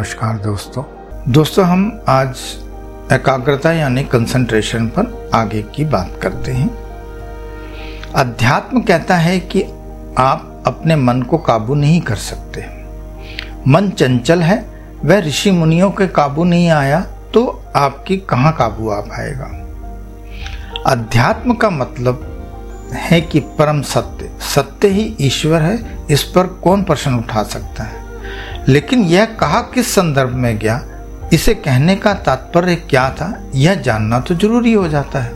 नमस्कार दोस्तों। दोस्तों, हम आज एकाग्रता यानी कंसंट्रेशन पर आगे की बात करते हैं। अध्यात्म कहता है कि आप अपने मन को काबू नहीं कर सकते। मन चंचल है, वह ऋषि मुनियों के काबू नहीं आया तो आपकी कहाँ काबू आ पाएगा? अध्यात्म का मतलब है कि परम सत्य। सत्य ही ईश्वर है, इस पर कौन प्रश्न उठा सकता है? लेकिन यह कहा किस संदर्भ में गया? इसे कहने का तात्पर्य क्या था? यह जानना तो ज़रूरी हो जाता है।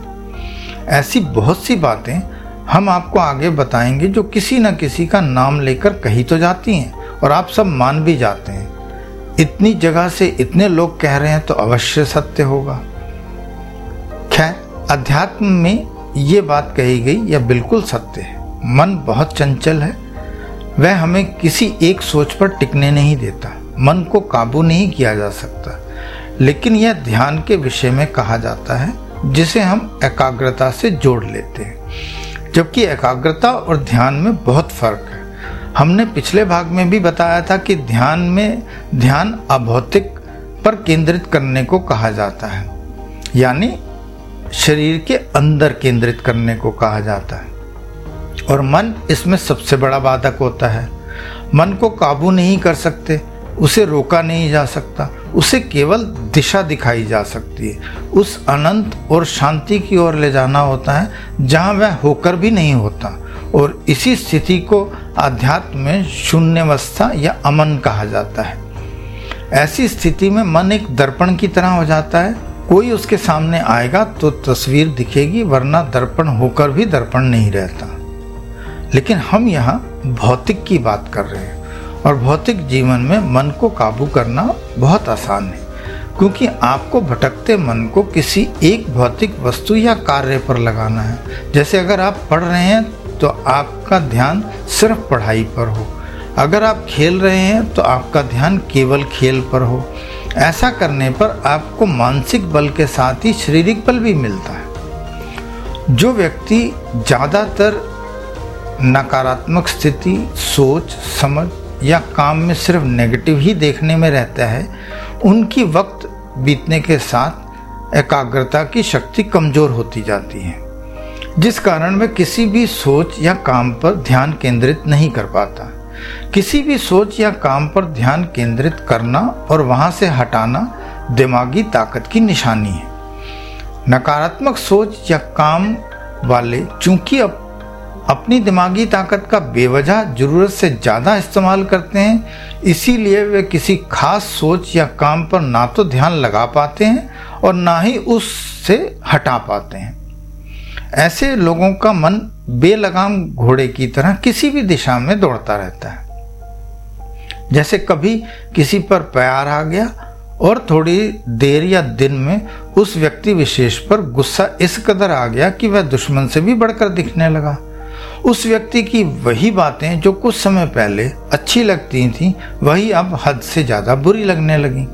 ऐसी बहुत सी बातें हम आपको आगे बताएँगे जो किसी न किसी का नाम लेकर कही तो जाती हैं और आप सब मान भी जाते हैं। इतनी जगह से इतने लोग कह रहे हैं तो अवश्य सत्य होगा। खैर, अध्यात्म में ये बात कही गई, यह बिल्कुल सत्य है। मन बहुत चंचल है। वह हमें किसी एक सोच पर टिकने नहीं देता, मन को काबू नहीं किया जा सकता। लेकिन यह ध्यान के विषय में कहा जाता है, जिसे हम एकाग्रता से जोड़ लेते हैं। जबकि एकाग्रता और ध्यान में बहुत फ़र्क है। हमने पिछले भाग में भी बताया था कि ध्यान में ध्यान अभौतिक पर केंद्रित करने को कहा जाता है, यानी शरीर के अंदर केंद्रित करने को कहा जाता है। और मन इसमें सबसे बड़ा बाधक होता है। मन को काबू नहीं कर सकते, उसे रोका नहीं जा सकता, उसे केवल दिशा दिखाई जा सकती है। उस अनंत और शांति की ओर ले जाना होता है, जहाँ वह होकर भी नहीं होता। और इसी स्थिति को आध्यात्म में शून्यवस्था या अमन कहा जाता है। ऐसी स्थिति में मन एक दर्पण की तरह हो जाता है। कोई उसके सामने आएगा तो तस्वीर दिखेगी, वरना दर्पण होकर भी दर्पण नहीं रहता। लेकिन हम यहाँ भौतिक की बात कर रहे हैं और भौतिक जीवन में मन को काबू करना बहुत आसान है, क्योंकि आपको भटकते मन को किसी एक भौतिक वस्तु या कार्य पर लगाना है। जैसे अगर आप पढ़ रहे हैं तो आपका ध्यान सिर्फ़ पढ़ाई पर हो। अगर आप खेल रहे हैं तो आपका ध्यान केवल खेल पर हो। ऐसा करने पर आपको मानसिक बल के साथ ही शारीरिक बल भी मिलता है। जो व्यक्ति ज़्यादातर नकारात्मक स्थिति, सोच, समझ या काम में सिर्फ़ नेगेटिव ही देखने में रहता है, उनकी वक्त बीतने के साथ एकाग्रता की शक्ति कमज़ोर होती जाती है, जिस कारण वह किसी भी सोच या काम पर ध्यान केंद्रित नहीं कर पाता। किसी भी सोच या काम पर ध्यान केंद्रित करना और वहाँ से हटाना दिमागी ताकत की निशानी है। नकारात्मक सोच या काम वाले, चूँकि अब अपनी दिमागी ताकत का बेवजह ज़रूरत से ज़्यादा इस्तेमाल करते हैं, इसीलिए वे किसी खास सोच या काम पर ना तो ध्यान लगा पाते हैं और ना ही उससे हटा पाते हैं। ऐसे लोगों का मन बेलगाम घोड़े की तरह किसी भी दिशा में दौड़ता रहता है। जैसे कभी किसी पर प्यार आ गया और थोड़ी देर या दिन में उस व्यक्ति विशेष पर गुस्सा इस कदर आ गया कि वह दुश्मन से भी बढ़कर दिखने लगा। उस व्यक्ति की वही बातें जो कुछ समय पहले अच्छी लगती थीं, वही अब हद से ज़्यादा बुरी लगने लगी।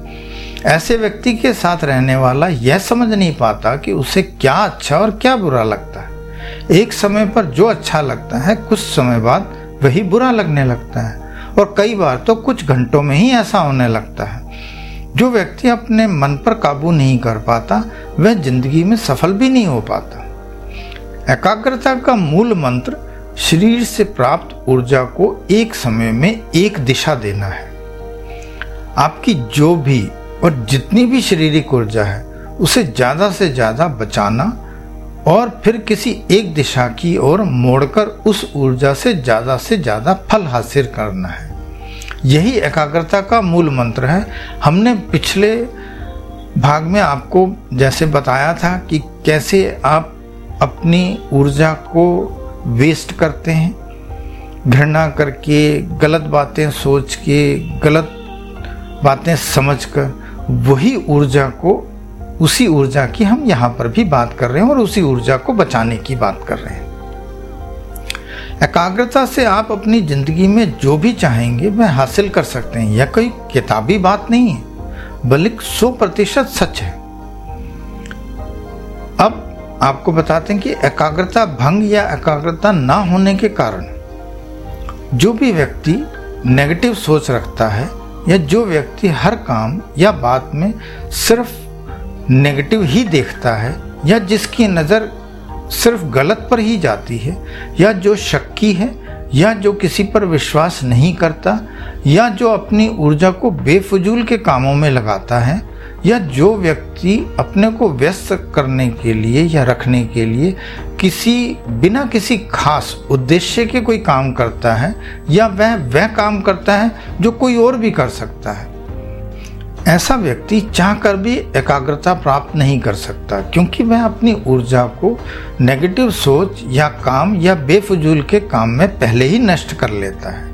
ऐसे व्यक्ति के साथ रहने वाला यह समझ नहीं पाता कि उसे क्या अच्छा और क्या बुरा लगता है। एक समय पर जो अच्छा लगता है, कुछ समय बाद वही बुरा लगने लगता है। और कई बार तो कुछ घंटों में ही ऐसा होने लगता है। जो व्यक्ति अपने मन पर काबू नहीं कर पाता, वह ज़िंदगी में सफल भी नहीं हो पाता। एकाग्रता का मूल मंत्र शरीर से प्राप्त ऊर्जा को एक समय में एक दिशा देना है। आपकी जो भी और जितनी भी शारीरिक ऊर्जा है, उसे ज़्यादा से ज़्यादा बचाना और फिर किसी एक दिशा की ओर मोड़कर उस ऊर्जा से ज़्यादा से ज़्यादा फल हासिल करना है। यही एकाग्रता का मूल मंत्र है। हमने पिछले भाग में आपको जैसे बताया था कि कैसे आप अपनी ऊर्जा को वेस्ट करते हैं, घृणा करके, गलत बातें सोच के, गलत बातें समझ कर वही ऊर्जा को, उसी ऊर्जा की हम यहाँ पर भी बात कर रहे हैं और उसी ऊर्जा को बचाने की बात कर रहे हैं। एकाग्रता से आप अपनी ज़िंदगी में जो भी चाहेंगे, वह हासिल कर सकते हैं। यह कोई किताबी बात नहीं है, बल्कि सौ प्रतिशत सच है। अब आपको बताते हैं कि एकाग्रता भंग या एकाग्रता ना होने के कारण जो भी व्यक्ति नेगेटिव सोच रखता है या जो व्यक्ति हर काम या बात में सिर्फ़ नेगेटिव ही देखता है या जिसकी नज़र सिर्फ़ गलत पर ही जाती है या जो शक्की है या जो किसी पर विश्वास नहीं करता या जो अपनी ऊर्जा को बेफजूल के कामों में लगाता है या जो व्यक्ति अपने को व्यस्त करने के लिए या रखने के लिए किसी, बिना किसी खास उद्देश्य के कोई काम करता है, या वह वह काम करता है जो कोई और भी कर सकता है। ऐसा व्यक्ति चाहकर भी एकाग्रता प्राप्त नहीं कर सकता, क्योंकि वह अपनी ऊर्जा को नेगेटिव सोच या काम या बेफजूल के काम में पहले ही नष्ट कर लेता है।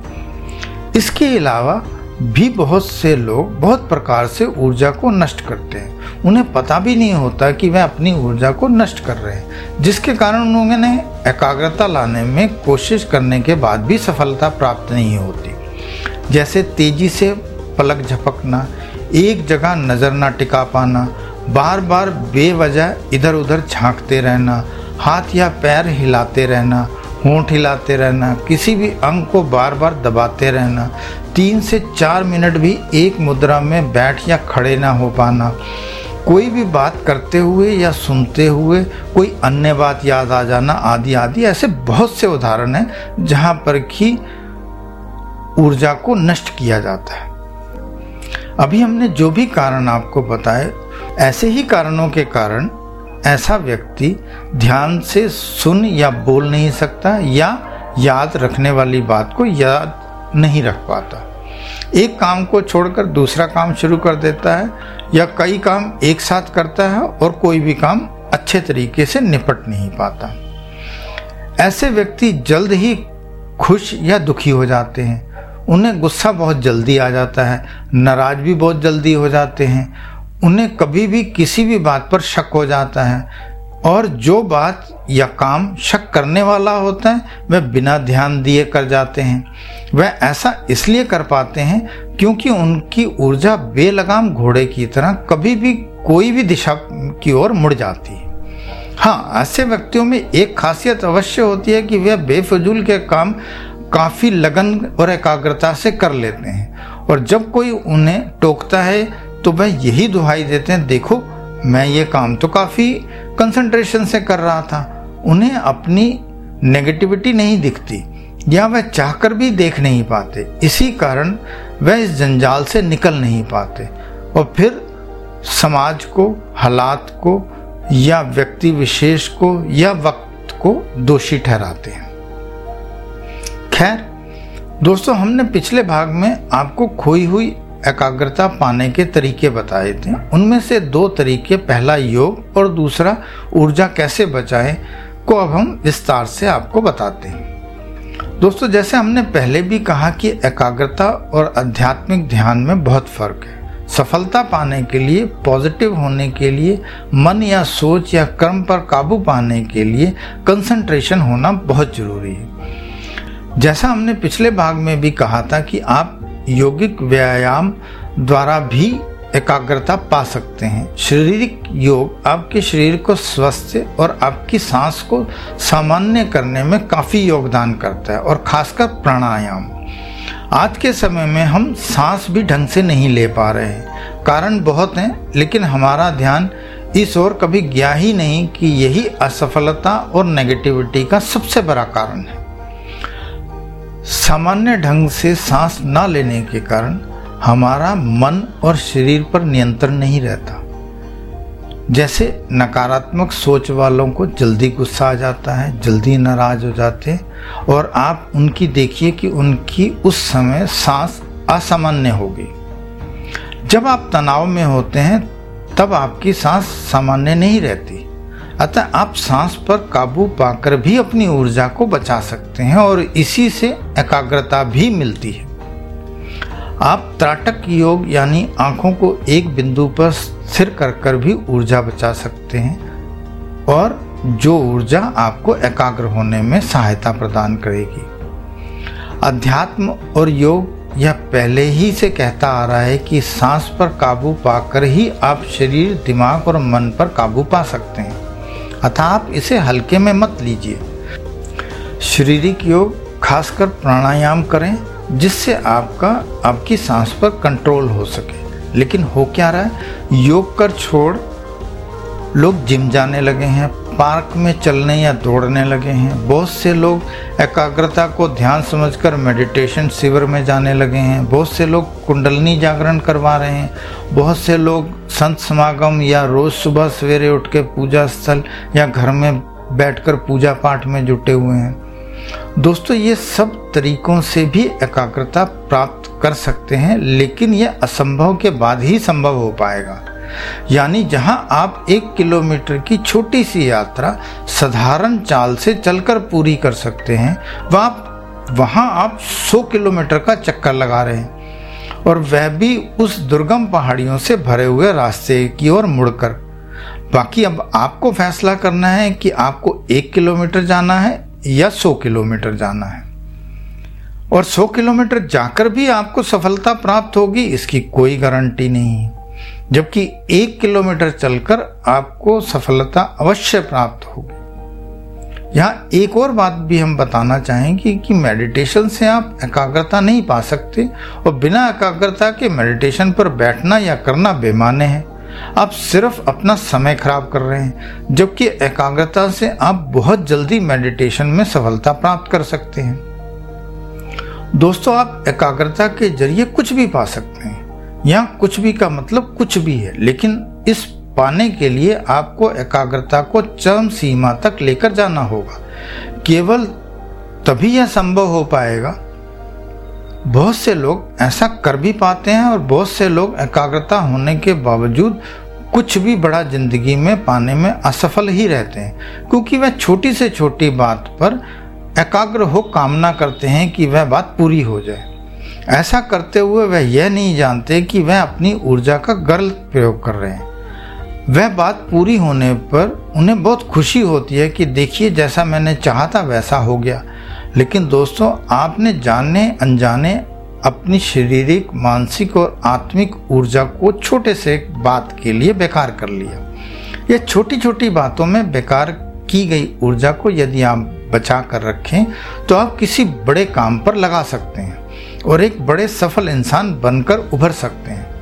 इसके अलावा भी बहुत से लोग बहुत प्रकार से ऊर्जा को नष्ट करते हैं। उन्हें पता भी नहीं होता कि वह अपनी ऊर्जा को नष्ट कर रहे हैं, जिसके कारण उन्होंने एकाग्रता लाने में कोशिश करने के बाद भी सफलता प्राप्त नहीं होती। जैसे तेज़ी से पलक झपकना, एक जगह नज़र ना टिका पाना बार बार बेवजह इधर उधर झांकते रहना, हाथ या पैर हिलाते रहना होंठ हिलाते रहना, किसी भी अंग को बार बार दबाते रहना, तीन से चार मिनट भी एक मुद्रा में बैठ या खड़े ना हो पाना। कोई भी बात करते हुए या सुनते हुए कोई अन्य बात याद आ जाना, आदि आदि, ऐसे बहुत से उदाहरण हैं जहाँ पर कि ऊर्जा को नष्ट किया जाता है। अभी हमने जो भी कारण आपको बताए, ऐसे ही कारणों के कारण ऐसा व्यक्ति ध्यान से सुन या बोल नहीं सकता या याद रखने वाली बात को याद नहीं रख पाता। एक काम को छोड़कर दूसरा काम शुरू कर देता है या कई काम एक साथ करता है और कोई भी काम अच्छे तरीके से निपट नहीं पाता। ऐसे व्यक्ति जल्द ही खुश या दुखी हो जाते हैं। उन्हें गुस्सा बहुत जल्दी आ जाता है, नाराज़ भी बहुत जल्दी हो जाते हैं उन्हें कभी भी किसी भी बात पर शक हो जाता है। और जो बात या काम शक करने वाला होता है, वह बिना ध्यान दिए कर जाते हैं। वह ऐसा इसलिए कर पाते हैं क्योंकि उनकी ऊर्जा बेलगाम घोड़े की तरह कभी भी कोई भी दिशा की ओर मुड़ जाती है। हाँ ऐसे व्यक्तियों में एक खासियत अवश्य होती है कि वह बेफजूल के काम काफ़ी लगन और एकाग्रता से कर लेते हैं। और जब कोई उन्हें टोकता है तो वह यही दुहाई देते हैं, देखो, मैं ये काम तो काफ़ी कंसंट्रेशन से कर रहा था। उन्हें अपनी नेगेटिविटी नहीं दिखती, या वह चाहकर भी देख नहीं पाते। इसी कारण वह इस जंजाल से निकल नहीं पाते। और फिर समाज को, हालात को, या व्यक्ति विशेष को, या वक्त को दोषी ठहराते हैं। खैर, दोस्तों, हमने पिछले भाग में आपको खोई हुई एकाग्रता पाने के तरीके बताए थे। उनमें से दो तरीके, पहला योग और दूसरा ऊर्जा कैसे बचाएँ, को अब हम विस्तार से आपको बताते हैं। दोस्तों, जैसे हमने पहले भी कहा कि एकाग्रता और आध्यात्मिक ध्यान में बहुत फ़र्क है। सफलता पाने के लिए, पॉजिटिव होने के लिए, मन या सोच या कर्म पर काबू पाने के लिए कंसंट्रेशन होना बहुत ज़रूरी है। जैसा हमने पिछले भाग में भी कहा था कि आप योगिक व्यायाम द्वारा भी एकाग्रता पा सकते हैं। शारीरिक योग आपके शरीर को स्वस्थ और आपकी सांस को सामान्य करने में काफ़ी योगदान करता है, और खासकर प्राणायाम। आज के समय में हम सांस भी ढंग से नहीं ले पा रहे हैं। कारण बहुत हैं, लेकिन हमारा ध्यान इस ओर कभी गया ही नहीं कि यही असफलता और नेगेटिविटी का सबसे बड़ा कारण है। सामान्य ढंग से सांस न लेने के कारण हमारा मन और शरीर पर नियंत्रण नहीं रहता। जैसे नकारात्मक सोच वालों को जल्दी गुस्सा आ जाता है, जल्दी नाराज़ हो जाते हैं, और आप उनकी देखिए कि उनकी उस समय सांस असामान्य होगी। जब आप तनाव में होते हैं, तब आपकी सांस सामान्य नहीं रहती। अतः आप सांस पर काबू पाकर भी अपनी ऊर्जा को बचा सकते हैं और इसी से एकाग्रता भी मिलती है। आप त्राटक योग यानी आँखों को एक बिंदु पर स्थिर कर कर भी ऊर्जा बचा सकते हैं और जो ऊर्जा आपको एकाग्र होने में सहायता प्रदान करेगी। अध्यात्म और योग यह पहले ही से कहता आ रहा है कि सांस पर काबू पाकर ही आप शरीर, दिमाग और मन पर काबू पा सकते हैं। अतः आप इसे हल्के में मत लीजिए। शारीरिक योग खासकर प्राणायाम करें, जिससे आपका, आपकी सांस पर कंट्रोल हो सके। लेकिन हो क्या रहा है? योग कर छोड़, लोग जिम जाने लगे हैं पार्क में चलने या दौड़ने लगे हैं। बहुत से लोग एकाग्रता को ध्यान समझकर मेडिटेशन शिविर में जाने लगे हैं। बहुत से लोग कुंडलनी जागरण करवा रहे हैं। बहुत से लोग संत समागम या रोज सुबह सवेरे उठ के पूजा स्थल या घर में बैठकर पूजा पाठ में जुटे हुए हैं। दोस्तों, ये सब तरीकों से भी एकाग्रता प्राप्त कर सकते हैं, लेकिन यह असंभव के बाद ही संभव हो पाएगा। यानी जहाँ आप एक किलोमीटर की छोटी सी यात्रा साधारण चाल से चलकर पूरी कर सकते हैं, वह वहाँ आप 100 किलोमीटर का चक्कर लगा रहे हैं। और वह भी उस दुर्गम पहाड़ियों से भरे हुए रास्ते की ओर मुड़कर। बाकी अब आपको फैसला करना है कि आपको एक किलोमीटर जाना है या सौ किलोमीटर जाना है। और सौ किलोमीटर जाकर भी आपको सफलता प्राप्त होगी, इसकी कोई गारंटी नहीं। जबकि एक किलोमीटर चलकर आपको सफलता अवश्य प्राप्त होगी। यहाँ एक और बात भी हम बताना चाहेंगे कि मेडिटेशन से आप एकाग्रता नहीं पा सकते और बिना एकाग्रता के मेडिटेशन पर बैठना या करना बेमाने है। आप सिर्फ़ अपना समय खराब कर रहे हैं, जबकि एकाग्रता से आप बहुत जल्दी मेडिटेशन में सफलता प्राप्त कर सकते हैं। दोस्तों, आप एकाग्रता के ज़रिए कुछ भी पा सकते हैं। यहाँ कुछ भी का मतलब कुछ भी है, लेकिन इस पाने के लिए आपको एकाग्रता को चरम सीमा तक लेकर जाना होगा। केवल तभी यह संभव हो पाएगा। बहुत से लोग ऐसा कर भी पाते हैं और बहुत से लोग एकाग्रता होने के बावजूद कुछ भी बड़ा ज़िंदगी में पाने में असफल ही रहते हैं, क्योंकि वह छोटी से छोटी बात पर एकाग्र हो कामना करते हैं कि वह बात पूरी हो जाए। ऐसा करते हुए वह यह नहीं जानते कि वह अपनी ऊर्जा का गलत प्रयोग कर रहे हैं। वह बात पूरी होने पर उन्हें बहुत खुशी होती है कि देखिए, जैसा मैंने चाहा था वैसा हो गया। लेकिन दोस्तों, आपने जाने अनजाने अपनी शारीरिक, मानसिक और आत्मिक ऊर्जा को छोटे से बात के लिए बेकार कर लिया। यह छोटी छोटी बातों में बेकार की गई ऊर्जा को यदि आप बचा कर रखें तो आप किसी बड़े काम पर लगा सकते हैं। और एक बड़े सफल इंसान बनकर उभर सकते हैं।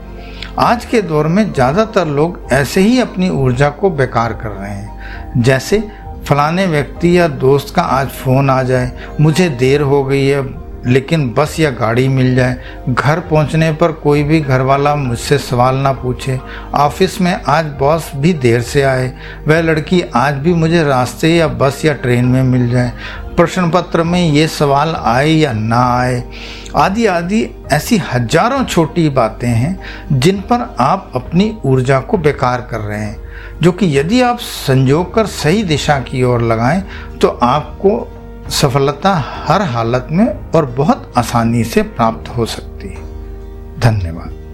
आज के दौर में ज़्यादातर लोग ऐसे ही अपनी ऊर्जा को बेकार कर रहे हैं। जैसे फलाने व्यक्ति या दोस्त का आज फ़ोन आ जाए, मुझे देर हो गई है लेकिन बस या गाड़ी मिल जाए। घर पहुँचने पर कोई भी घर वाला मुझसे सवाल ना पूछे। ऑफ़िस में आज बॉस भी देर से आए। वह लड़की आज भी मुझे रास्ते या बस या ट्रेन में मिल जाए। प्रश्न पत्र में ये सवाल आए या ना आए। आदि आदि ऐसी हज़ारों छोटी बातें हैं, जिन पर आप अपनी ऊर्जा को बेकार कर रहे हैं। जो कि यदि आप संजोग कर सही दिशा की ओर लगाएँ तो आपको सफलता हर हालत में और बहुत आसानी से प्राप्त हो सकती है। धन्यवाद।